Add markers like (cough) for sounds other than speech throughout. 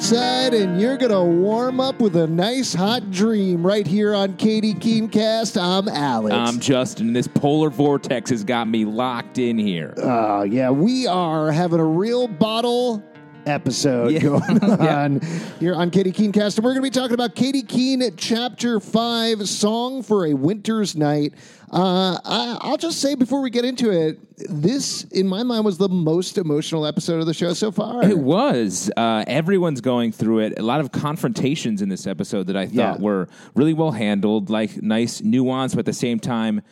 outside and you're going to warm up with a nice hot dream right here on Katy KeeneCast. I'm Alex. I'm Justin. This polar vortex has got me locked in here. Uh, yeah, we are having a real bottle episode Yeah. going (laughs) Yeah. on here on Katy KeeneCast. And we're going to be talking about Katy Keene Chapter 5, Song for a Winter's Night. Uh, I, I'll just say before we get into it, this, in my mind, was the most emotional episode of the show so far. It was. Uh, everyone's going through it. A lot of confrontations in this episode that I thought Yeah. were really well handled, like nice nuance, but at the same time,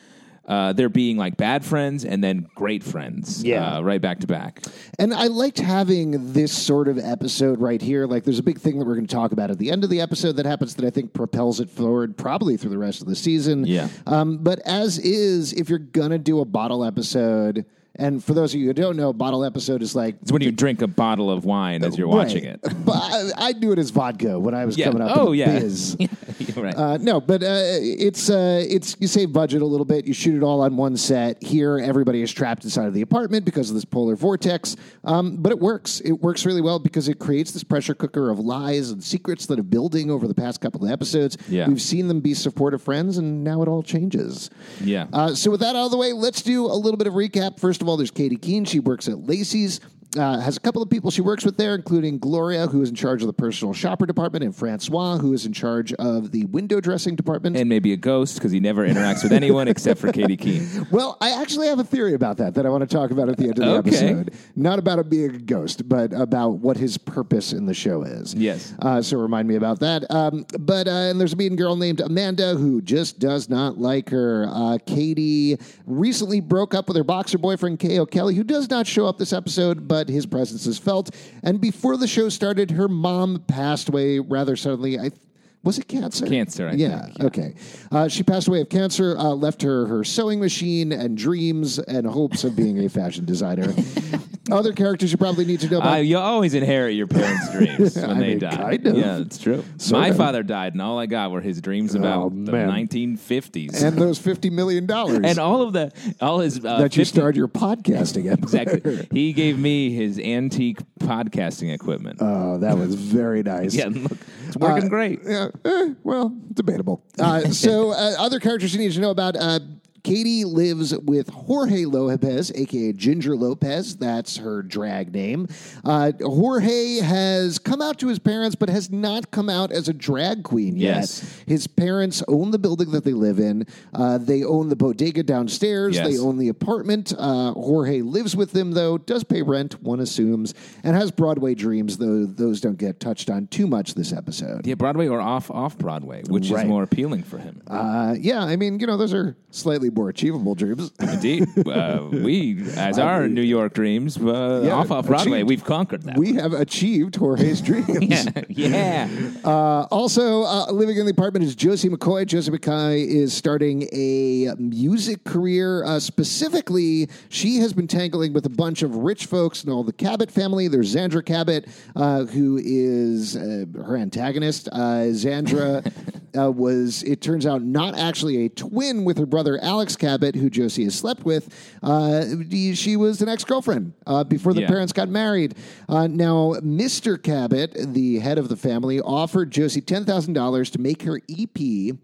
uh, they're being like bad friends and then great friends. Yeah. uh, right back to back. And I liked having this sort of episode right here. Like, there's a big thing that we're going to talk about at the end of the episode that happens that I think propels it forward probably through the rest of the season. Yeah. Um, but as is, if you're going to do a bottle episode, and for those of you who don't know, bottle episode is like. It's when you drink a bottle of wine as you're watching it. But I, I knew it as vodka when I was Yeah. coming up. Oh, yeah. Biz. (laughs) Right. Uh, no, but uh, it's uh, it's you save budget a little bit. You shoot it all on one set. Here, everybody is trapped inside of the apartment because of this polar vortex. Um, but it works. It works really well because it creates this pressure cooker of lies and secrets that are building over the past couple of episodes. Yeah. We've seen them be supportive friends, and now it all changes. yeah. Uh, so with that out of the way, let's do a little bit of recap. First of all, there's Katy Keene. She works at Lacy's. Uh, has a couple of people she works with there, including Gloria, who is in charge of the personal shopper department, and Francois, who is in charge of the window dressing department. and maybe a ghost because he never interacts with anyone except for Katy Keene. (laughs) well, I actually have a theory about that that I want to talk about at the end of the Okay. episode. Not about him being a ghost, but about what his purpose in the show is. Yes. Uh, so remind me about that. Um, but uh, and there's a mean girl named Amanda who just does not like her. Uh, Katy recently broke up with her boxer boyfriend K.O. Kelly, who does not show up this episode, but his presence is felt. And before the show started, her mom passed away rather suddenly. I was it cancer? Cancer, I yeah. think, yeah. Okay. Uh, she passed away of cancer. Uh, left her her sewing machine and dreams and hopes of being a fashion designer. (laughs) Other characters you probably need to know about. You always inherit your parents' (laughs) dreams when I they mean, die. kind of. Yeah, it's true. Sort My of. father died, and all I got were his dreams about Oh, the man. 1950s and those fifty million dollars and all of the all his uh, that you 50 started your podcasting (laughs) empire. Exactly. He gave me his antique podcasting equipment. Oh, that was very nice. yeah, look, it's working Uh, great. Yeah, eh, well, debatable. Uh, so, (laughs) uh, other characters you need to know about. Uh, Katy lives with Jorge Lopez, aka Ginger Lopez. That's her drag name. Uh, Jorge has come out to his parents, but has not come out as a drag queen yet. Yes. His parents own the building that they live in. Uh, they own the bodega downstairs. Yes. They own the apartment. Uh, Jorge lives with them, though, does pay rent, one assumes, and has Broadway dreams, though those don't get touched on too much this episode. Yeah, Broadway or off off Broadway, which Right. is more appealing for him. Uh, yeah, I mean, you know, those are slightly more achievable dreams. Indeed, (laughs) uh, we as our New York dreams uh, Yeah, off off Broadway, achieved. we've conquered that. we have achieved Jorge's dreams. (laughs) yeah, yeah. Uh, also, uh, living in the apartment is Josie McCoy. Josie McCoy is starting a music career. Uh, specifically, she has been tangling with a bunch of rich folks and all the Cabot family. There's Xandra Cabot, uh, who is uh, her antagonist. Uh, Xandra (laughs) uh, was, it turns out, not actually a twin with her brother Alex Cabot, who Josie has slept with. Uh, she was an ex girlfriend uh, before the Yeah. parents got married. Uh, now, Mr. Cabot, the head of the family, offered Josie $10,000 to make her EP,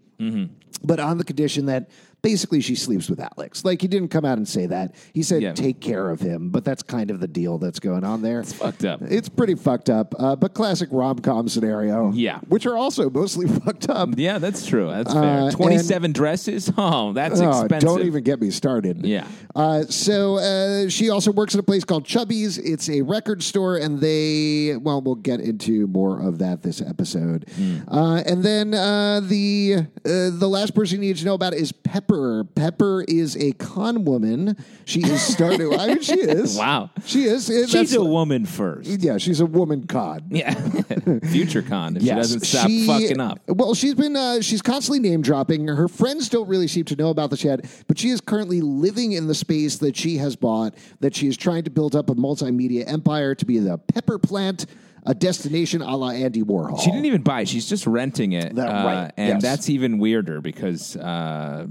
but on the condition that basically she sleeps with Alex. Like, he didn't come out and say that. He said, Yeah. take care of him, but that's kind of the deal that's going on there. It's fucked up. It's pretty fucked up, uh, but classic rom com scenario. Yeah. Which are also mostly (laughs) fucked up. Yeah, that's true. That's Uh, fair. Twenty-seven dresses. (laughs) Oh, that's Oh, expensive. don't even get me started. Yeah. Uh, so uh, she also works at a place called Chubby's. It's a record store, and they well, we'll get into more of that this episode. Uh, and then uh, the uh, the last person you need to know about is Pepper. Pepper is a con woman. She is starting. I mean, she is. (laughs) Wow. she is. Uh, She's a woman first. Yeah, she's a woman con. Yeah, (laughs) future con if Yes, she doesn't stop she- fucking up. Well, she's been uh, she's constantly name dropping. Her friends don't really seem to know about this yet, but she is currently living in the space that she has bought. That she is trying to build up a multimedia empire to be the pepper plant, a destination a la Andy Warhol. She didn't even buy it. She's just renting it. That- uh, right, And yes. that's even weirder because, uh,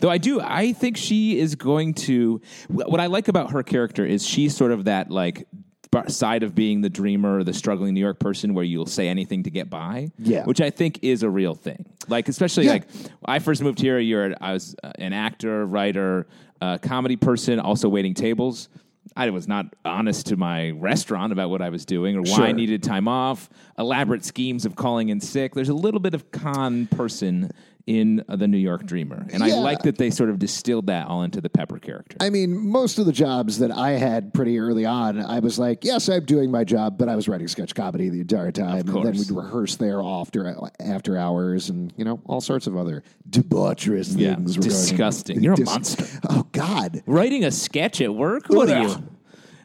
though I do, I think she is going to. What I like about her character is she's sort of that like side of being the dreamer, the struggling New York person, where you'll say anything to get by. Yeah. which I think is a real thing. Like especially Yeah. like I first moved here. You're I was uh, an actor, writer, uh, comedy person, also waiting tables. I was not honest to my restaurant about what I was doing or why I needed time off. Elaborate schemes of calling in sick. There's a little bit of con person in the New York Dreamer, and I like that they sort of distilled that all into the Pepper character. I mean, most of the jobs that I had pretty early on, I was like, yes, I'm doing my job, but I was writing sketch comedy the entire time. And then we'd rehearse there after, after hours and, you know, all sorts of other debaucherous Yeah, things. disgusting. (laughs) You're a monster. Oh, God. Writing a sketch at work? What are you?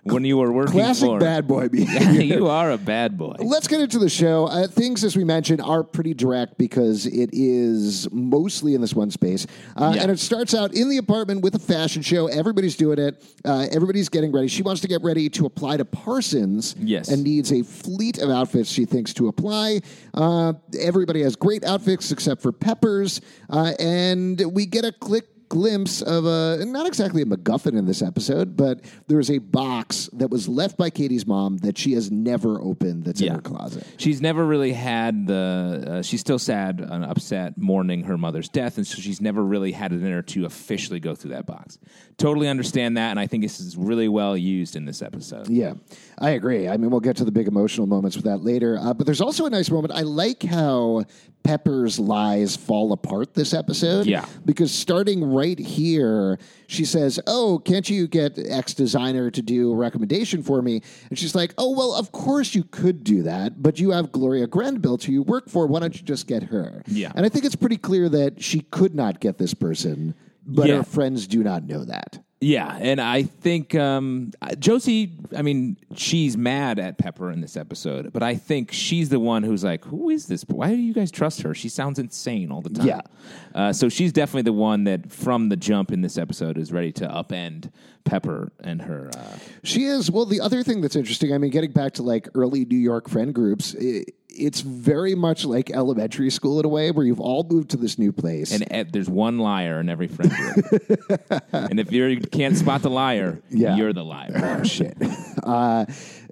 When you were working Classic for bad boy (laughs) behavior. you are a bad boy. Let's get into the show. Uh, things, as we mentioned, are pretty direct because it is mostly in this one space. Uh, Yeah. And it starts out in the apartment with a fashion show. Everybody's doing it. Uh, everybody's getting ready. She wants to get ready to apply to Parsons Yes. and needs a fleet of outfits she thinks to apply. Uh, everybody has great outfits except for Peppers. Uh, and we get a click glimpse of a not exactly a MacGuffin in this episode, but there's a box that was left by Katy's mom that she has never opened. That's in Yeah. her closet. She's never really had the. Uh, she's still sad and upset, mourning her mother's death, and so she's never really had it in her to officially go through that box. Totally understand that, and I think this is really well used in this episode. Yeah, I agree. I mean, we'll get to the big emotional moments with that later. Uh, but there's also a nice moment. I like how Pepper's lies fall apart this episode. Yeah. Because starting right here, she says, Oh, can't you get X designer to do a recommendation for me? And she's like, Oh, well, of course you could do that, but you have Gloria Grandbilt who you work for. Why don't you just get her? Yeah. And I think it's pretty clear that she could not get this person, but Yeah. her friends do not know that. Yeah, and I think um, Josie. I mean, she's mad at Pepper in this episode, but I think she's the one who's like, "Who is this? Why do you guys trust her? She sounds insane all the time." Yeah. Uh, so she's definitely the one that, from the jump in this episode, is ready to upend Pepper and her. Uh, She is. Well, the other thing that's interesting, I mean, getting back to like early New York friend groups, i it's very much like elementary school in a way where you've all moved to this new place. and Ed, there's one liar in every friend group, (laughs) and if you're, you can't spot the liar, Yeah. you're the liar. oh, shit. (laughs) Uh,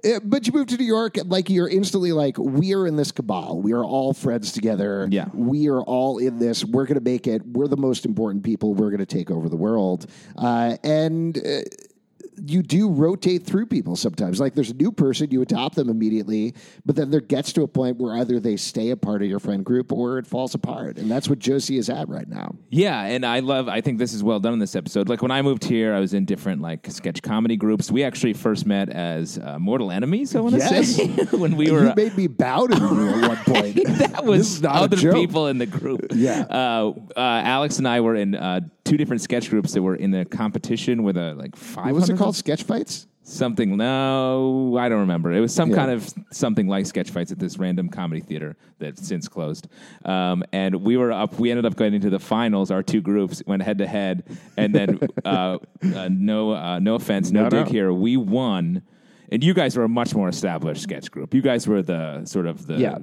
eh, but you move to New York, and like you're instantly like, we are in this cabal. We are all friends together. Yeah. We are all in this. We're going to make it. We're the most important people. We're going to take over the world. Uh, and. Uh, you do rotate through people sometimes. Like there's a new person, you adopt them immediately, but then there gets to a point where either they stay a part of your friend group or it falls apart. And that's what Josie is at right now. Yeah, and I love. I think this is well done in this episode. Like when I moved here, I was in different like sketch comedy groups. We actually first met as uh, mortal enemies. I want to Yes. say (laughs) when we were. you made me bow to you at one point. (laughs) that was other people in the group. Yeah. uh, uh, Alex and I were in uh, two different sketch groups that were in a competition with a like five. What was it called? Sketch fights? Something. No, I don't remember. It was some Yeah. kind of something like sketch fights at this random comedy theater that's since closed. Um, and we were up. We ended up going into the finals. Our two groups went head to head, and then (laughs) uh, uh, no, uh, no offense, no, No, dig no. here. We won. And you guys were a much more established sketch group. You guys were the sort of the Yeah.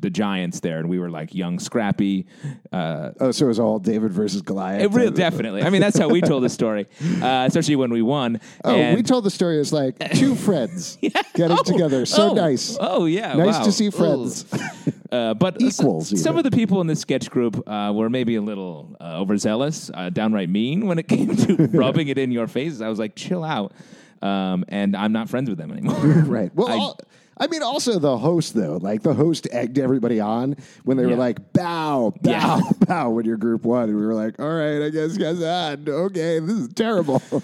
the giants there, and we were like young, scrappy. Uh, Oh, so it was all David versus Goliath. it really, definitely. (laughs) I mean, that's how we told the story, uh, especially when we won. Oh, And- we told the story as like two friends (laughs) getting together. So oh, nice. Oh yeah, Nice wow. to see friends. (laughs) Uh, but Equals, s- some of the people in this sketch group uh, were maybe a little uh, overzealous, uh, downright mean when it came to rubbing it in your faces. I was like, chill out. Um, and I'm not friends with them anymore. (laughs) right. Well, I- all- I mean, also the host though, like the host egged everybody on when they were like, "Bow, bow, Yeah. (laughs) bow." When your group won, and we were like, "All right, I guess guys on. Okay, this is terrible." (laughs)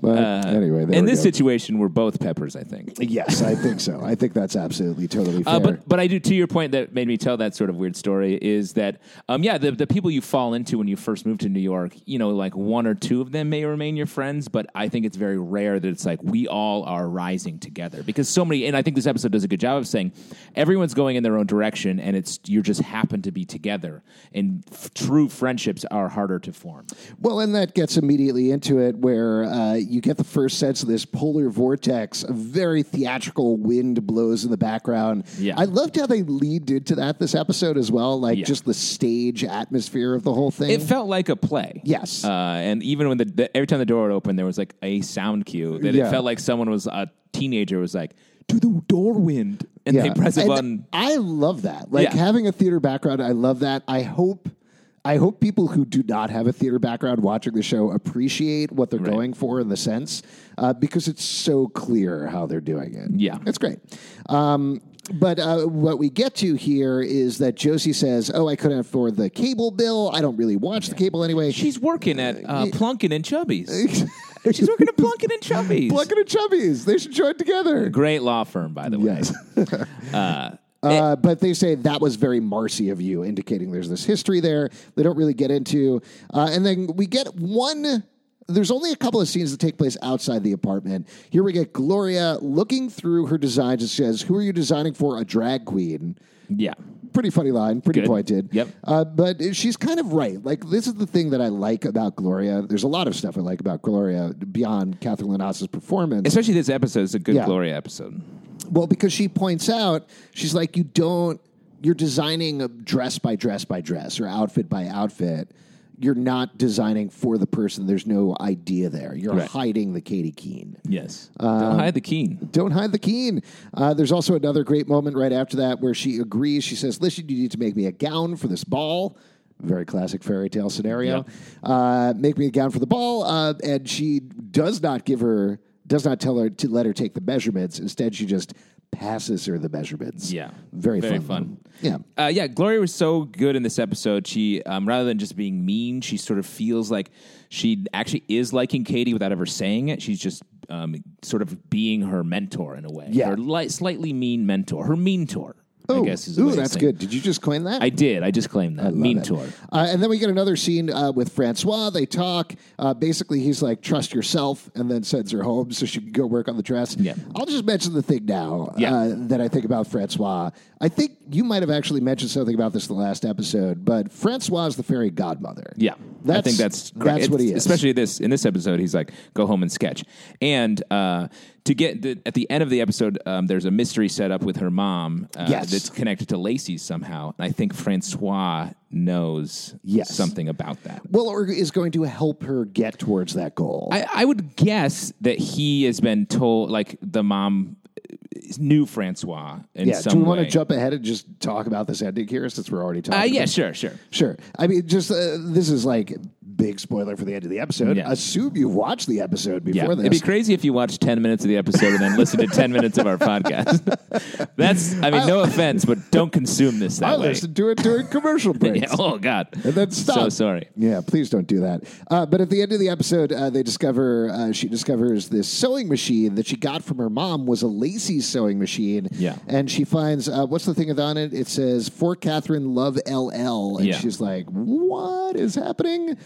But anyway, there in we this go. situation, we're both peppers, I think. yes, I think so. I think that's absolutely totally fair. Uh, but but I do to your point that made me tell that sort of weird story is that um yeah the the people you fall into when you first move to New York you know like one or two of them may remain your friends but I think it's very rare that it's like we all are rising together because so many and I think this episode does a good job of saying everyone's going in their own direction and it's you just happen to be together and f- true friendships are harder to form Well, and that gets immediately into it where uh, you get the first sense of this polar vortex. A very theatrical wind blows in the background. Yeah. I loved how they leaned into that this episode as well, like Yeah. just the stage atmosphere of the whole thing. It felt like a play. Yes. Uh, and even when the, the every time the door would open, there was like a sound cue that Yeah. it felt like someone was a teenager was like, "To the door wind," and they press a And button. I love that. Like Yeah. having a theater background, I love that. I hope I hope people who do not have a theater background watching the show appreciate what they're Right. going for in the sense uh, because it's so clear how they're doing it. Yeah. It's great. Um, but uh, what we get to here is that Josie says, "Oh, I couldn't afford the cable bill. I don't really watch the cable anyway." She's working at uh, Plunkin and Chubby's. (laughs) She's working at Plunkin and Chubby's. Plucking and Chubbies. They should join together. Great law firm, by the way. Yes. (laughs) Uh, but they say that was very Marcy of you, indicating there's this history there. They don't really get into. Uh, and then we get one. There's only a couple of scenes that take place outside the apartment. Here we get Gloria looking through her designs and says, Who are you designing for? A drag queen. Yeah. Pretty funny line, pretty Good. pointed. Yep. Uh, but she's kind of right. Like, this is the thing that I like about Gloria. There's a lot of stuff I like about Gloria beyond Katherine LaNasa's performance. Especially this episode is a good Yeah. Gloria episode. Well, because she points out, she's like, you don't, you're designing a dress by dress by dress or outfit by outfit. You're not designing for the person. There's no idea there. You're Right. hiding the Katy Keene. Yes. Don't hide the keen. Don't hide the Keene. Uh, there's also another great moment right after that where she agrees. She says, Listen, you need to make me a gown for this ball. Very classic fairy tale scenario. Uh, make me a gown for the ball. Uh, and she does not give her, does not tell her to let her take the measurements. Instead, she just passes her the measurements. Yeah. Very, Very fun. fun. Yeah. Uh, yeah, Gloria was so good in this episode. She, um, rather than just being mean, she sort of feels like she actually is liking Katy without ever saying it. She's just um, sort of being her mentor in a way. Yeah. Her li- slightly mean mentor. Her mentor, Oh, I guess is ooh, that's good. Did you just claim that? I did. I just claimed that. mean it. tour. Uh, and then we get another scene uh, with Francois. They talk. Uh, basically, he's like, trust yourself, and then sends her home so she can go work on the dress. Yeah. I'll just mention the thing now Yeah. uh, that I think about Francois. I think you might have actually mentioned something about this in the last episode, but Francois is the fairy godmother. Yeah, I think that's that's what he is. Especially this in this episode, he's like, "Go home and sketch." And uh, to get the, at the end of the episode, um, there's a mystery set up with her mom uh, Yes. that's connected to Lacy somehow. And I think Francois knows Yes. something about that. Well, or is going to help her get towards that goal. I, I would guess that he has been told, like the mom knew Francois in yeah. some Do we want to jump ahead and just talk about this ending here since we're already talking? Uh, yeah, sure, sure. Sure. I mean, just uh, this is like big spoiler for the end of the episode. Yeah. Assume you've watched the episode Yeah, before it'd be crazy if you watched ten minutes of the episode and then listened to ten minutes of our podcast. (laughs) That's, I mean, no offense, but don't consume this that I way. listened to it during commercial (laughs) breaks. Yeah, oh God, And then stop. So sorry. Yeah, please don't do that. Uh, but at the end of the episode, uh, they discover uh, she discovers this sewing machine that she got from her mom was a Lacy's sewing machine. Yeah. and she finds uh, what's the thing on it? It says for Catherine Love LL, and Yeah. she's like, "What is happening?"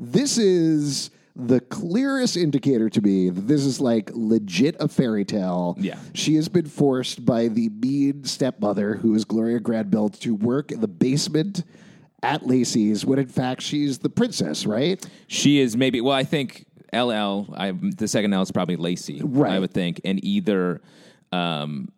This is the clearest indicator to me that this is like legit a fairy tale. Yeah. She has been forced by the mean stepmother, who is Gloria Grandbilt, to work in the basement at Lacy's when in fact she's the princess, right? She is maybe. Well, I think LL. I, the second L is probably Lacy. Right. I would think, and either. Um,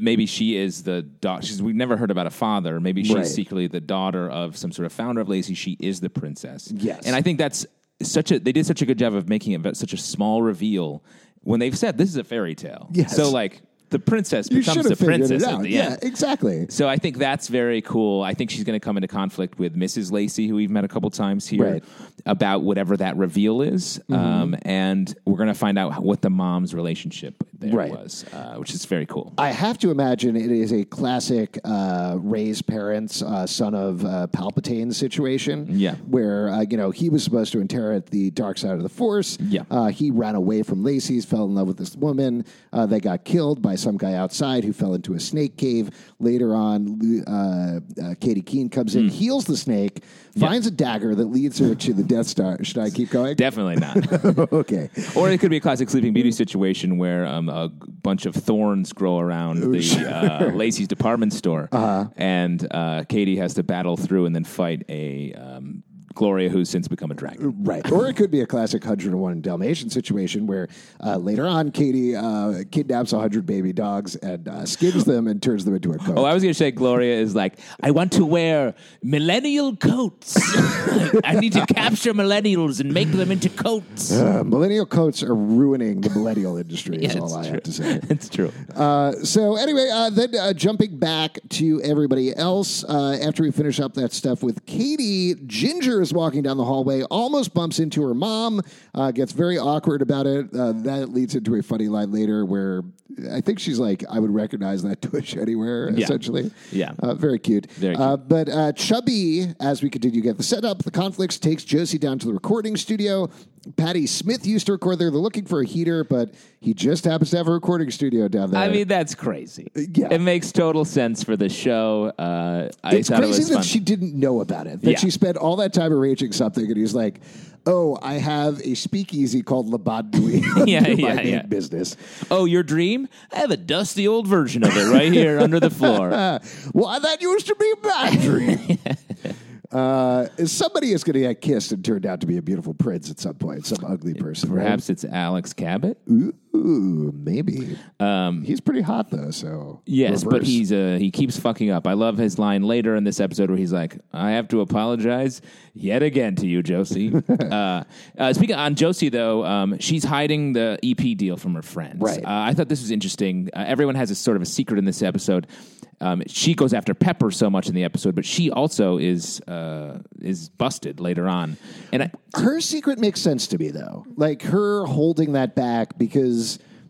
Maybe she is the daughter. She's, we've never heard about a father. Maybe she's Right. secretly the daughter of some sort of founder of Lacy. She is the princess. Yes. and I think that's such a. They did such a good job of making it such a small reveal when they've said this is a fairy tale. Yes. So like the princess You becomes the princess at the Yeah, end. exactly. So I think that's very cool. I think she's going to come into conflict with Mrs. Lacy, who we've met a couple times here, Right. Mm-hmm. about whatever that reveal is, um, and we're going to find out what the mom's relationship there Right. was, uh, which is very cool. I have to imagine it is a classic uh, raised parents, uh, son of uh, Palpatine situation. Yeah. Where, uh, you know, he was supposed to inherit the dark side of the Force. Yeah. Uh, he ran away from Lacy's, fell in love with this woman. Uh, they got killed by some guy outside who fell into a snake cave. Later on, uh, uh, Katy Keene comes in, heals the snake, finds a dagger that leads her to the Death Star. Should I keep going? Definitely not. (laughs) okay. or it could be a classic Sleeping Beauty situation where um, a bunch of thorns grow around the uh, Lacy's department store, Uh-huh. and uh, Katy has to battle through and then fight a um, Gloria, who's since become a dragon. Right. Or it could be a classic 101 Dalmatian situation where uh, later on Katy uh, kidnaps 100 baby dogs and uh, skins them and turns them into a coat. Oh, I was going to say Gloria is like, I want to wear millennial coats. (laughs) I need to capture millennials and make them into coats. Uh, millennial coats are ruining the millennial industry, is (laughs) Yeah, all I true. have to say. (laughs) it's true. Uh, so anyway, uh, then uh, jumping back to everybody else, uh, after we finish up that stuff with Katy, Ginger is walking down the hallway, almost bumps into her mom, uh, gets very awkward about it. Uh, that leads into a funny line later where I think she's like, "I would recognize that (laughs) tush anywhere." Yeah. Essentially, Yeah. uh, very cute. Very Uh, but uh, Chubby, as we continue to get the setup, the conflicts takes Josie down to the recording studio. Patti Smith used to record there. They're looking for a heater, but he just happens to have a recording studio down there. I mean, that's crazy. yeah. It makes total sense for the show. Uh, I it's thought it crazy was that fun. she didn't know about it. That Yeah. she spent all that time arranging something, and he's like, "Oh, I have a speakeasy called Le Bon Nuit. Yeah, my yeah, main yeah. business. oh, your dream? I have a dusty old version of it right here under the floor. (laughs) Well, that used to be my dream." (laughs) Uh, somebody is going to get kissed and turned out to be a beautiful prince at some point. Some ugly person, right? Perhaps it's Alex Cabot. Ooh, maybe. he's pretty hot though. So Um, Yes, but he's uh, he keeps fucking up. I love his line later in this episode where he's like, "I have to apologize yet again to you, Josie." (laughs) uh, uh, speaking on Josie, though, um, she's hiding the EP deal from her friends. Right. Uh, I thought this was interesting. Uh, everyone has a sort of a secret in this episode. Um, she goes after Pepper so much in the episode, but she also is uh, is busted later on. And I, her secret makes sense to me though. Like her holding that back because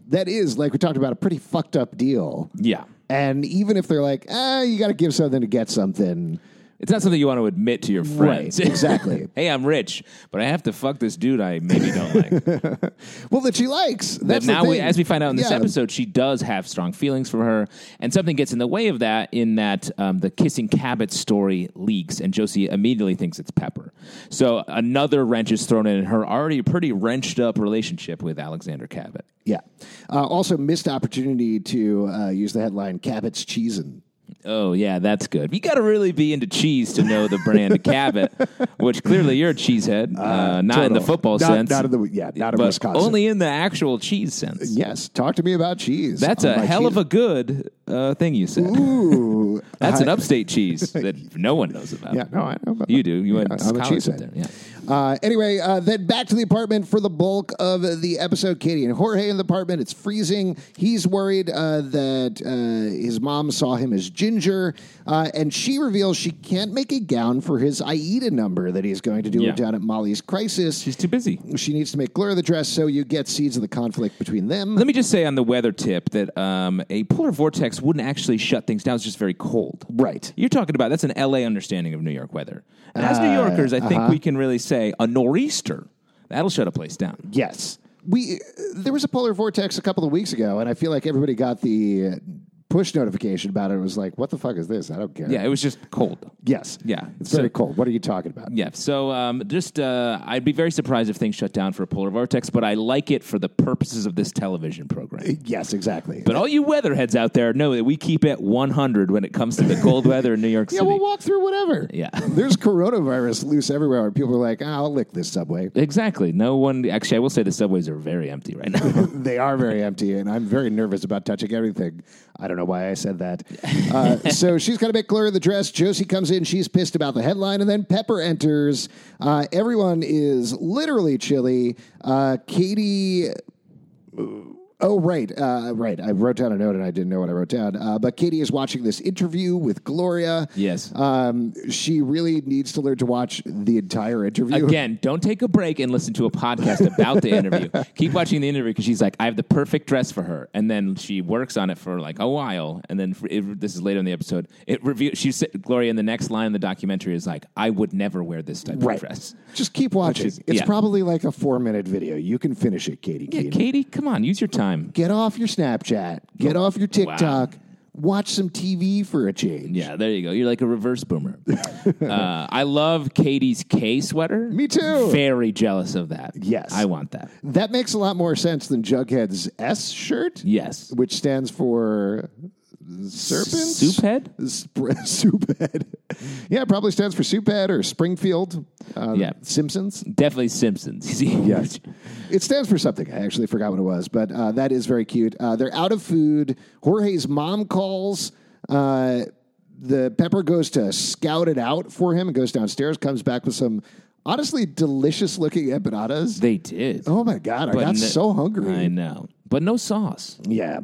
that is like we talked about a pretty fucked up deal. yeah, And even if they're like, ah, you got to give something to get something. It's not something you want to admit to your friends. Right, (laughs) exactly. hey, I'm rich, but I have to fuck this dude I maybe don't like. (laughs) Well, that she likes. But That's the now, we, as we find out in this Yeah. episode, she does have strong feelings for her, and something gets in the way of that. In that um, the kissing Cabot story leaks, and Josie immediately thinks it's Pepper. So another wrench is thrown in her already pretty wrenched up relationship with Alexander Cabot. Yeah. Uh, also, missed opportunity to uh, use the headline Cabot's Cheesin'. Oh yeah, that's good. You got to really be into cheese to know the brand Cabot, (laughs) which clearly you're a cheesehead, uh, not in the football Not- sense, Not in the, yeah, not in Wisconsin. only in the actual cheese sense. yes. Talk to me about cheese. That's a hell of a good uh, thing you said. Ooh. (laughs) That's an upstate cheese (laughs) that no one knows about. Yeah, no, I know. About You do. You went Yeah, to I'm a cheesehead. there. Yeah. Uh, anyway, uh, then back to the apartment for the bulk of the episode. Katy and Jorge in the apartment. It's freezing. He's worried uh, that uh, his mom saw him as Ginger, uh, and she reveals she can't make a gown for his Aida number that he's going to do Yeah. down at Molly's Crisis. She's too busy. she needs to make Gloria the dress, so you get seeds of the conflict between them. Let me just say on the weather tip that um, a polar vortex wouldn't actually shut things down. It's just very cold. Right. You're talking about that's an LA understanding of New York weather. And as New Uh, Yorkers, I uh-huh. think we can really say a nor'easter that'll shut a place down. Yes. We there was a polar vortex a couple of weeks ago, and I feel like everybody got the uh, push notification about it. It was like, "What the fuck is this? I don't care." Yeah, it was just cold. Yes. Yeah. It's So- very cold. What are you talking about? Yeah, so um, just uh, I'd be very surprised if things shut down for a polar vortex, but I like it for the purposes of this television program. Yes, exactly. But all you weatherheads out there know that we keep it 100 when it comes to the cold weather in New York yeah, (laughs) City. Yeah, we'll walk through whatever. Yeah. (laughs) There's coronavirus loose everywhere. and People are like, "Ah, I'll lick this subway. Exactly. No one. Actually, I will say the subways are very empty right now. (laughs) they are very empty, and I'm very nervous about touching everything. I don't know why I said that. (laughs) Uh, so she's got to make Gloria the dress. Josie comes in. She's pissed about the headline, and then Pepper enters. Uh, everyone is literally chilly. Uh, Katy. Oh right, uh, right. I wrote down a note and I didn't know what I wrote down. Uh, but Katy is watching this interview with Gloria. Yes. Um, she really needs to learn to watch the entire interview. (laughs) Again, don't take a break and listen to a podcast about the interview. (laughs) Keep watching the interview because she's like, I have the perfect dress for her, and then she works on it for like a while, and then for, it, this is later in the episode. It review. She said, Gloria in the next line in the documentary is like, I would never wear this type Right. of dress. Just keep watching. is- it's yeah. probably like a four minute video. You can finish it, Katy. Yeah, Katy, come on, use your time. Get off your Snapchat. Get off your TikTok. Watch some TV for a change. Yeah, there you go. You're like a reverse boomer. (laughs) uh, I love Katy's K sweater. Me too. Very jealous of that. Yes. I want that. That makes a lot more sense than Jughead's S shirt, Yes. which stands for serpents? Soup head? Sp- (laughs) soup head. yeah, it probably stands for soup head or Springfield. Uh, Yeah. Simpsons. Definitely Simpsons. (laughs) Yes. It stands for something. I actually forgot what it was, but uh, that is very cute. Uh, they're out of food. Jorge's mom calls. Uh, the Pepper goes to scout it out for him and goes downstairs, comes back with some honestly delicious looking empanadas. They did. oh my God, I But got n- so hungry. I know. But no sauce. Yeah.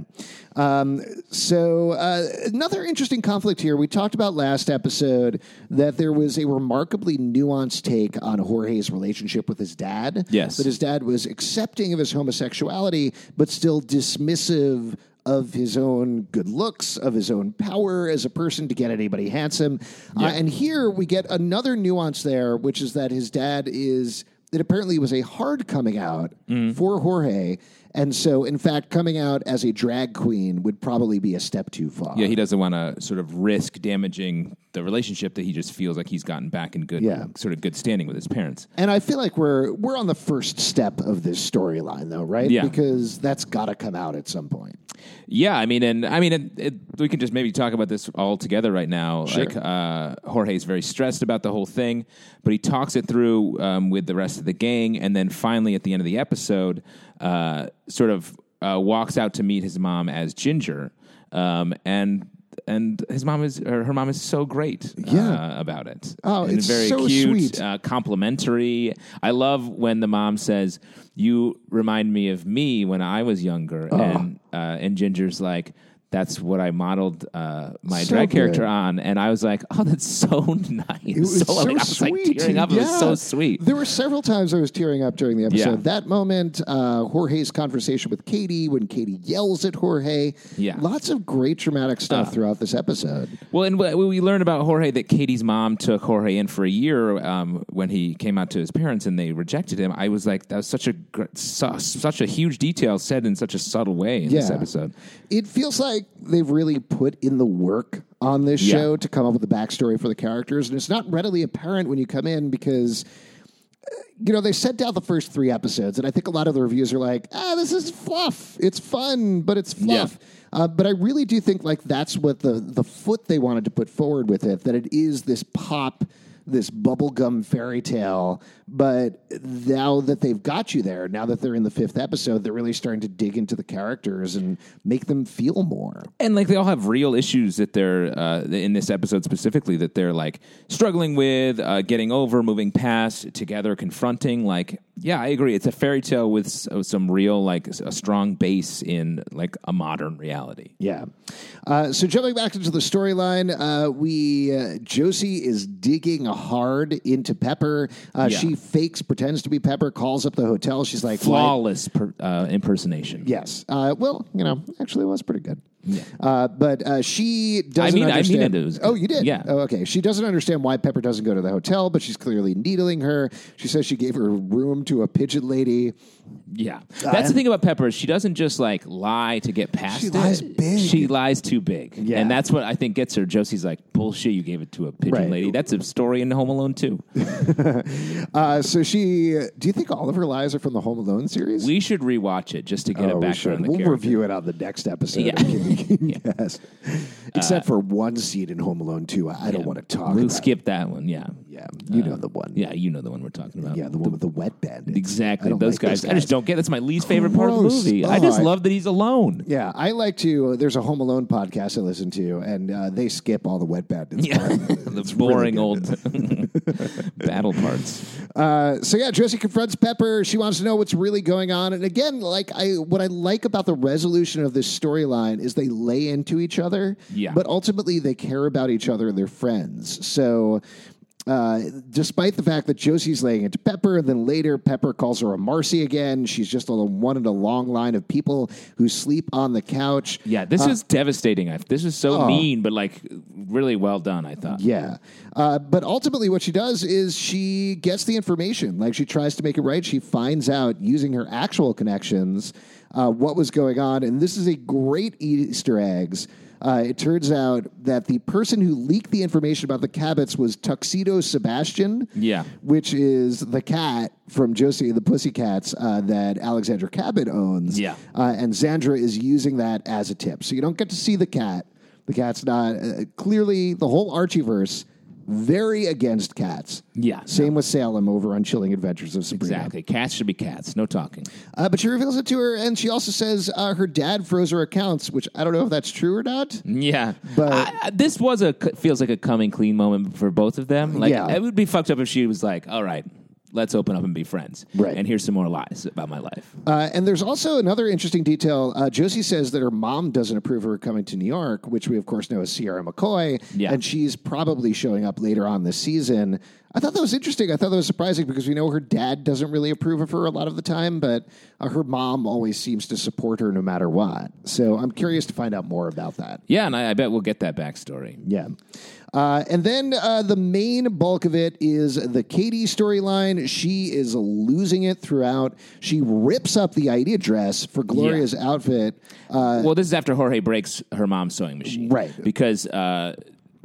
Um, so uh, another interesting conflict here. We talked about last episode that there was a remarkably nuanced take on Jorge's relationship with his dad. Yes. That his dad was accepting of his homosexuality, but still dismissive of his own good looks, of his own power as a person to get anybody handsome. Uh, and here we get another nuance there, which is that his dad is, it apparently was a hard coming out Mm. for Jorge. And so, in fact, coming out as a drag queen would probably be a step too far. Yeah, he doesn't want to sort of risk damaging the relationship that he just feels like he's gotten back in good, Yeah. sort of good standing with his parents. And I feel like we're we're on the first step of this storyline, though, right? Yeah. Because that's got to come out at some point. Yeah, I mean, and I mean, it, it, we can just maybe talk about this all together right now. Sure. Like, uh, Jorge's very stressed about the whole thing, but he talks it through um, with the rest of the gang, and then finally at the end of the episode, uh, sort of uh, walks out to meet his mom as Ginger, um, and. And his mom is, or her mom is so great Yeah. uh, about it. Oh, and it's very so cute, sweet. uh, complimentary. I love when the mom says, "You remind me of me when I was younger," Oh. and uh, and Ginger's like, "That's what I modeled uh, my So drag character good. on," and I was like, "Oh, that's so (laughs) nice." It was so, like, I was sweet. like tearing up. It was so sweet. There were several times I was tearing up during the episode. Yeah. That moment, uh, Jorge's conversation with Katy when Katy yells at Jorge. Yeah. Lots of great dramatic stuff throughout this episode. Well, and we we learned about Jorge that Katy's mom took Jorge in for a year um, when he came out to his parents and they rejected him. I was like, that was such a gr- su- such a huge detail said in such a subtle way in this episode. It feels like they've really put in the work on this Yeah. show to come up with a backstory for the characters, and it's not readily apparent when you come in because. uh, You know, they sent out the first three episodes, and I think a lot of the reviews are like, ah, this is fluff. It's fun, but it's fluff. Uh, but I really do think like that's what the, the foot they wanted to put forward with it, that it is this pop, this bubblegum fairy tale. But now that they've got you there, now that they're in the fifth episode, they're really starting to dig into the characters and make them feel more. and like they all have real issues that they're uh, in this episode specifically that they're like struggling with uh, getting over moving past together confronting like yeah i agree it's a fairy tale with uh, some real like a strong base in like a modern reality Yeah. Uh, so jumping back into the storyline, uh, we uh, Josie is digging hard into Pepper. Uh, Yeah. She fakes, pretends to be Pepper, calls up the hotel. She's like, flawless per, uh, impersonation Yes. Uh, well, you know, actually, it was pretty good. Uh, but uh, she doesn't I mean- I mean understand. it was oh, you did? Yeah. Oh, okay. She doesn't understand why Pepper doesn't go to the hotel, but she's clearly needling her. She says she gave her room to a pigeon lady. Yeah, that's the thing about Pepper. She doesn't just like lie to get past She it. lies big. She lies too big, Yeah. and that's what I think gets her. Josie's like bullshit. You gave it to a pigeon Right. lady. That's a story in Home Alone too. (laughs) Uh, so she, do you think all of her lies are from the Home Alone series? We should rewatch it just to get Oh, a we background. should. on the We'll character. review it on the next episode. Yeah. (laughs) yes. Except uh, for one scene in Home Alone 2. I don't want to talk We'll skip that one. Yeah, Yeah, you know the one. yeah, you know the one we're talking about. Yeah, the one with the wet bandits. exactly. Don't Those like guys. I just don't get. That's my least favorite part of the Gross. movie. I Oh, just I- love that he's alone. Yeah, I like to. There's a Home Alone podcast I listen to, and uh, they skip all the wet bandits. Yeah, part. (laughs) the It's boring good. old (laughs) battle parts. Uh, so yeah, Josie confronts Pepper. She wants to know what's really going on. And again, like I, what I like about the resolution of this storyline is they lay into each other. Yeah. But ultimately, they care about each other and they're friends. So. Uh, despite the fact that Josie's laying into Pepper, and then later Pepper calls her a Marcy again. She's just a one in a long line of people who sleep on the couch. Yeah, this is devastating. I, this is so mean, but like really well done. I thought. Yeah. Uh, but ultimately, what she does is she gets the information. Like she tries to make it right. She finds out using her actual connections uh, what was going on. And this is a great Easter eggs. Uh, it turns out that the person who leaked the information about the Cabots was Tuxedo Sebastian. Yeah. Which is the cat from Josie and the Pussycats uh, that Alexandra Cabot owns. Yeah. Uh, and Xandra is using that as a tip. So you don't get to see the cat. The cat's not. Uh, clearly, the whole Archieverse very against cats. Yeah, Same with Salem over on Chilling Adventures of Sabrina. Exactly. Cats should be cats. No talking. Uh, but she reveals it to her, and she also says uh, her dad froze her accounts, which I don't know if that's true or not. Yeah, But- I, this was a feels like a coming clean moment for both of them. Like Yeah. it would be fucked up if she was like, "All right, let's open up and be friends." Right. And here's some more lies about my life. Uh, and there's also another interesting detail. Uh, Josie says that her mom doesn't approve of her coming to New York, which we, of course, know is Sierra McCoy. Yeah. And she's probably showing up later on this season. I thought that was interesting. I thought that was surprising because we know her dad doesn't really approve of her a lot of the time, but uh, her mom always seems to support her no matter what. So I'm curious to find out more about that. Yeah, and I, I bet we'll get that backstory. Yeah. Uh, and then uh, the main bulk of it is the Katy storyline. She is losing it throughout. She rips up the idea dress for Gloria's outfit. Uh, well, this is after Jorge breaks her mom's sewing machine, Right. Because uh,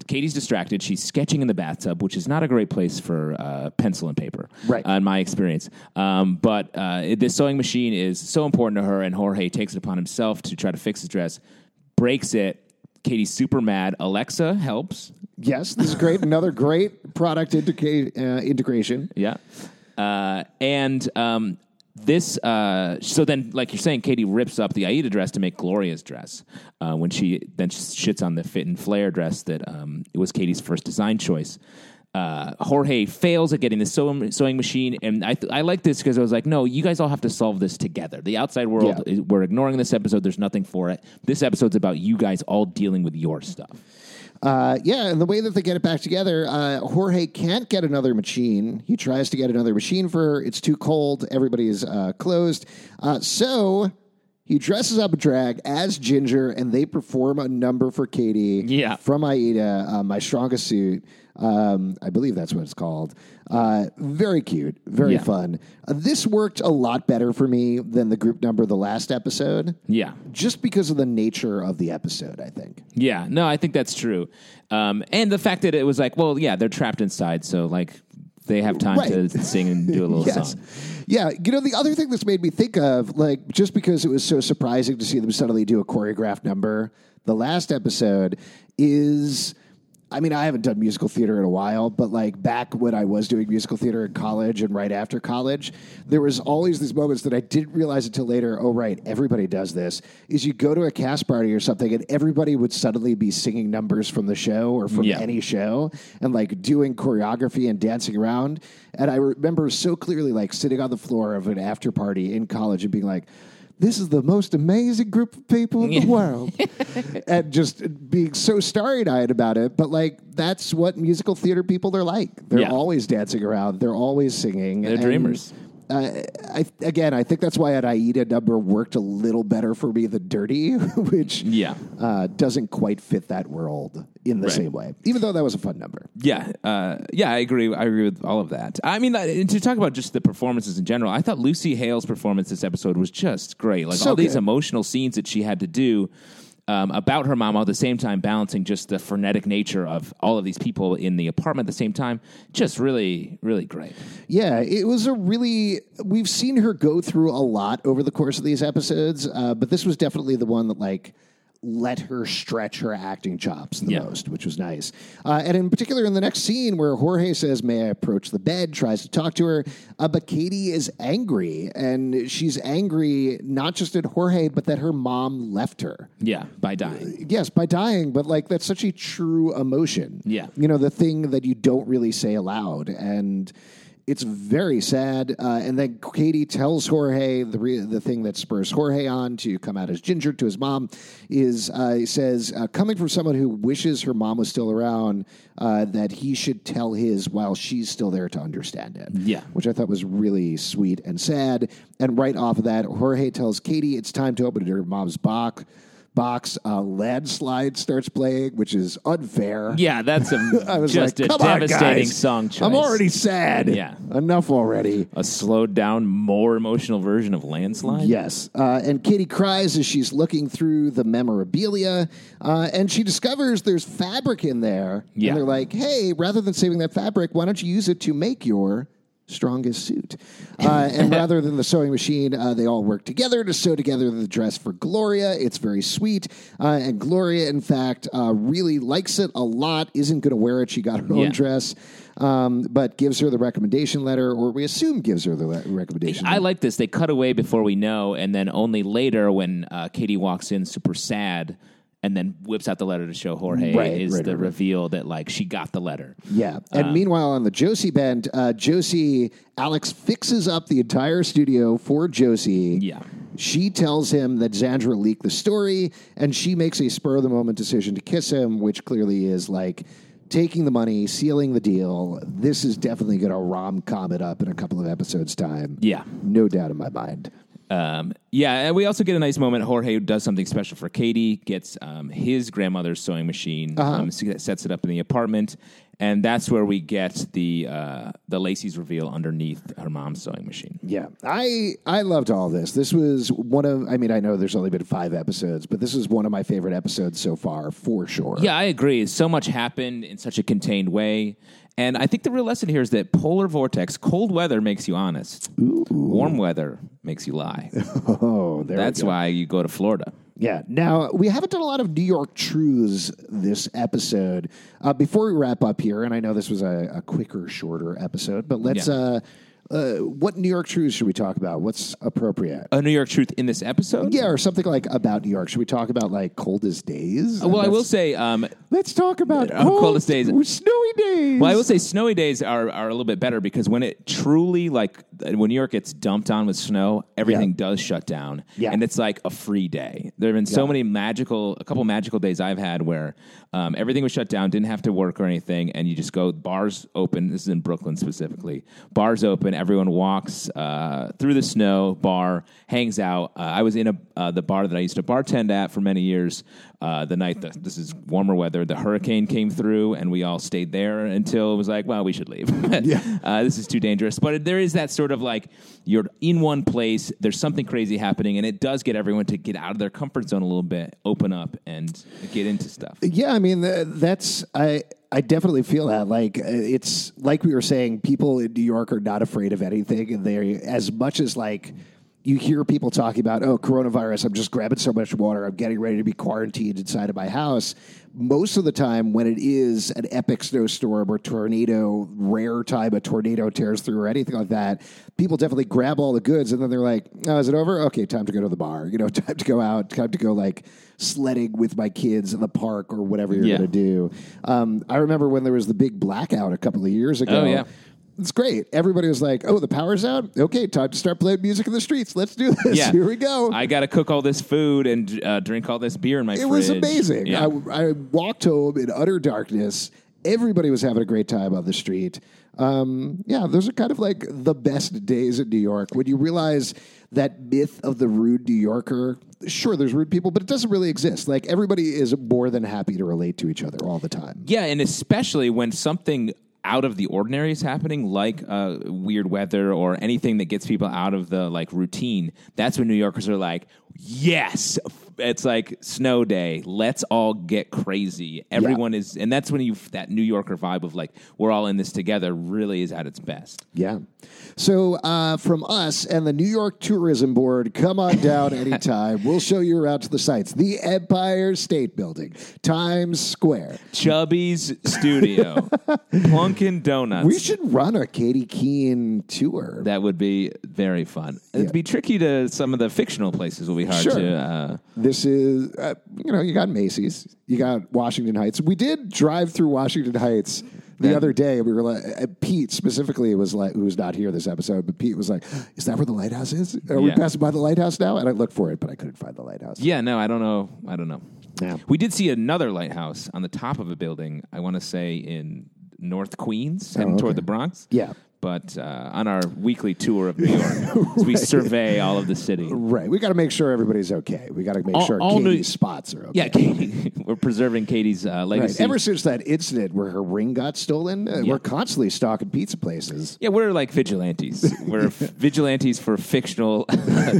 Katy's distracted. She's sketching in the bathtub, which is not a great place for uh, pencil and paper, Right. uh, in my experience. Um, but uh, this sewing machine is so important to her, and Jorge takes it upon himself to try to fix his dress, breaks it. Katy's super mad. Alexa helps. yes, this is great. Another great product indica- uh, integration. Yeah. Uh, and um, this, uh, so then, like you're saying, Katy rips up the Aida dress to make Gloria's dress uh, when she then shits on the fit and flare dress that um, it was Katy's first design choice. Uh, Jorge fails at getting the sewing, sewing machine, and I, th- I like this because I was like, no, you guys all have to solve this together. The outside world, Yeah. is- we're ignoring this episode. There's nothing for it. This episode's about you guys all dealing with your stuff. Uh, yeah, and the way that they get it back together, uh, Jorge can't get another machine. He tries to get another machine for her. It's too cold. Everybody's uh, closed. Uh, so he dresses up a drag as Ginger, and they perform a number for Katy Yeah. from Aida, uh, My Strongest Suit. Um, I believe that's what it's called. Uh, very cute, very Yeah. fun. Uh, this worked a lot better for me than the group number the last episode, Yeah. just because of the nature of the episode, I think. Yeah, no, I think that's true. Um, and the fact that it was like, well, yeah, they're trapped inside, so like they have time to sing and do a little (laughs) Yes. song. Yeah, you know, the other thing that's made me think of, like, just because it was so surprising to see them suddenly do a choreographed number, the last episode is. I mean, I haven't done musical theater in a while, but like back when I was doing musical theater in college and right after college, there was always these moments that I didn't realize until later. Oh, right, everybody does this. Is you go to a cast party or something, and everybody would suddenly be singing numbers from the show or from Yeah. any show, and like doing choreography and dancing around. And I remember so clearly, like sitting on the floor of an after party in college and being like, this is the most amazing group of people in the world. (laughs) and just being so starry eyed about it. But like, that's what musical theater people are like. They're Yeah. always dancing around, they're always singing. They're And, dreamers. Uh, I, again, I think that's why an Aida number worked a little better for me than Dirty, (laughs) which Yeah. uh, doesn't quite fit that world in the Right. same way, even though that was a fun number. Yeah, uh, yeah, I agree. I agree with all of that. I mean, uh, to talk about just the performances in general, I thought Lucy Hale's performance this episode was just great. Like So all these emotional scenes that she had to do um, about her mom, while at the same time balancing just the frenetic nature of all of these people in the apartment at the same time. Just really, really great. Yeah, it was a really. We've seen her go through a lot over the course of these episodes, uh, but this was definitely the one that like let her stretch her acting chops the Yeah. most, which was nice. Uh, and in particular, in the next scene where Jorge says, "May I approach the bed?" tries to talk to her, uh, but Katy is angry, and she's angry not just at Jorge, but that her mom left her. Yeah, by dying. Yes, by dying, but like that's such a true emotion. Yeah. You know, the thing that you don't really say aloud. And it's very sad. Uh, and then Katy tells Jorge the re- the thing that spurs Jorge on to come out as Ginger to his mom is uh, he says uh, coming from someone who wishes her mom was still around uh, that he should tell his while she's still there to understand it. Yeah. which I thought was really sweet and sad. And right off of that, Jorge tells Katy it's time to open her mom's box. Box a landslide starts playing, which is unfair. Yeah, that's a, (laughs) I was just like, a "Come on, devastating guys. song choice. I'm already sad. Yeah. enough already. a slowed down, more emotional version of Landslide. Yes. Uh, and Katy cries as she's looking through the memorabilia, uh, and she discovers there's fabric in there. Yeah. And they're like, hey, rather than saving that fabric, why don't you use it to make your strongest suit. Uh, and (laughs) rather than the sewing machine, uh, they all work together to sew together the dress for Gloria. It's very sweet. Uh, and Gloria, in fact, uh, really likes it a lot, isn't going to wear it. She got her own Yeah. dress, um, but gives her the recommendation letter, or we assume gives her the le- recommendation I letter. like this. They cut away before we know, and then only later when uh, Katy walks in super sad and then whips out the letter to show Jorge Right, is right, the right, reveal that like she got the letter. Yeah. And meanwhile, on the Josie bend, uh, Josie, Alex fixes up the entire studio for Josie. Yeah. She tells him that Xandra leaked the story, and she makes a spur of the moment decision to kiss him, which clearly is like taking the money, sealing the deal. This is definitely going to rom com it up in a couple of episodes' time. Yeah. No doubt in my mind. Um, yeah, and we also get a nice moment. Jorge does something special for Katy, gets um, his grandmother's sewing machine, Uh-huh. um, sets it up in the apartment, and that's where we get the uh, the Lacy's reveal underneath her mom's sewing machine. Yeah, I I loved all this. This was one of. I mean, I know there's only been five episodes, but this is one of my favorite episodes so far, for sure. Yeah, I agree. So much happened in such a contained way. And I think the real lesson here is that polar vortex, cold weather makes you honest. Ooh. Warm weather makes you lie. (laughs) Oh, there. we That's why you go to Florida. Yeah. Now, we haven't done a lot of New York truths this episode. Uh, before we wrap up here, and I know this was a, a quicker, shorter episode, but let's. Yeah. Uh, uh, what New York truths should we talk about? What's appropriate? A New York truth in this episode? yeah, or something like about New York. Should we talk about like coldest days? Well, I will say, um, Let's talk about Uh, cold, coldest days. snowy days. well, I will say snowy days are, are a little bit better because when it truly, like, when New York gets dumped on with snow, everything Yeah. does shut down. Yeah. And it's like a free day. There have been so Yeah. many magical, a couple magical days I've had where um, everything was shut down, didn't have to work or anything, and you just go, bars open. This is in Brooklyn specifically. Bars open, everyone walks uh, through the snow, bar hangs out. Uh, I was in a uh, the bar that I used to bartend at for many years. Uh, the night that this is warmer weather, the hurricane came through, and we all stayed there until it was like, well, we should leave. (laughs) Yeah. uh, this is too dangerous. But there is that sort of like you're in one place, there's something crazy happening, and it does get everyone to get out of their comfort zone a little bit, open up, and get into stuff. Yeah, I mean that's I I definitely feel that like uh, it's like we were saying people in New York are not afraid of anything and they as much as like you hear people talking about oh coronavirus I'm just grabbing so much water I'm getting ready to be quarantined inside of my house most of the time when it is an epic snowstorm or tornado rare time a tornado tears through or anything like that people definitely grab all the goods and then they're like oh is it over okay time to go to the bar you know (laughs) time to go out time to go like sledding with my kids in the park or whatever you're Yeah. going to do. Um, I remember when there was the big blackout a couple of years ago. Oh, yeah. It's great. Everybody was like, "Oh, the power's out. Okay, time to start playing music in the streets. Let's do this. Yeah. Here we go." I got to cook all this food and uh, drink all this beer in my it fridge. was amazing. Yeah. I, I walked home in utter darkness. Everybody was having a great time on the street. Um, yeah, those are kind of like the best days in New York when you realize that myth of the rude New Yorker. Sure, there's rude people, but it doesn't really exist. Like everybody is more than happy to relate to each other all the time. Yeah, and especially when something out of the ordinary is happening, like uh, weird weather or anything that gets people out of the like routine. That's when New Yorkers are like, "Yes, it's like snow day. Let's all get crazy." Everyone is, and that's when you that New Yorker vibe of like we're all in this together really is at its best. Yeah. So uh, from us and the New York Tourism Board, come on down (laughs) anytime. we'll show you around to the sites: the Empire State Building, Times Square. Chubby's Studio, (laughs) Plunkin Donuts. We should run a Katy Keene tour. That would be very fun. It'd be tricky to some of the fictional places. Will be hard Sure. to. Uh, This is, uh, you know, you got Macy's, you got Washington Heights. We did drive through Washington Heights the That- other day. We were like, uh, Pete specifically was like, who's not here this episode, but Pete was like, "Is that where the lighthouse is? Are we Yeah. passing by the lighthouse now?" And I looked for it, but I couldn't find the lighthouse. Yeah, no, I don't know. I don't know. Yeah. We did see another lighthouse on the top of a building, I want to say in North Queens, heading Oh, okay. toward the Bronx. Yeah. But uh, on our weekly tour of New York, as (laughs) we survey all of the city. Right. We got to make sure everybody's okay. We got to make All- sure all Katy's new- spots are okay. Yeah, Katy, (laughs) we're preserving Katy's uh, Right. legacy. Ever since that incident where her ring got stolen, uh, Yeah. we're constantly stalking pizza places. yeah, we're like vigilantes. We're (laughs) vigilantes for fictional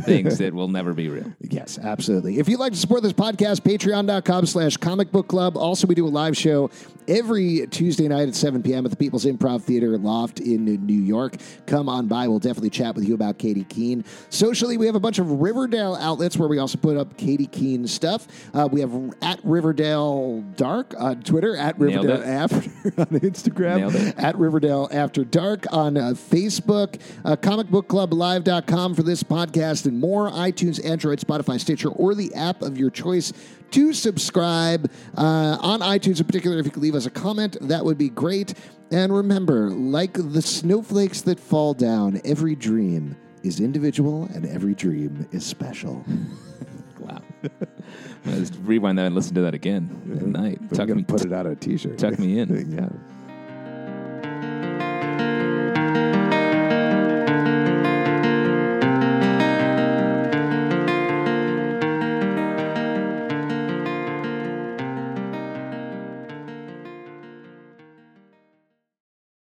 things that will never be real. Yes, absolutely. If you'd like to support this podcast, patreon.com slash comic book club. Also, we do a live show every Tuesday night at 7 p.m. at the People's Improv Theater Loft in New York. Come on by. We'll definitely chat with you about Katy Keene. Socially, we have a bunch of Riverdale outlets where we also put up Katy Keene stuff. Uh, we have at Riverdale Dark on Twitter, at Riverdale. After (laughs) on Instagram, at Riverdale After Dark on uh, Facebook, uh, comicbookclublive.com for this podcast and more, iTunes, Android, Spotify, Stitcher, or the app of your choice to subscribe. Uh, on iTunes in particular, if you could leave us a comment, that would be great. And remember, like the snowflakes that fall down, every dream is individual and every dream is special. (laughs) Wow. Let's rewind that and listen to that again at night. Tuck me, put it out on a t shirt. tuck me in. (laughs) yeah.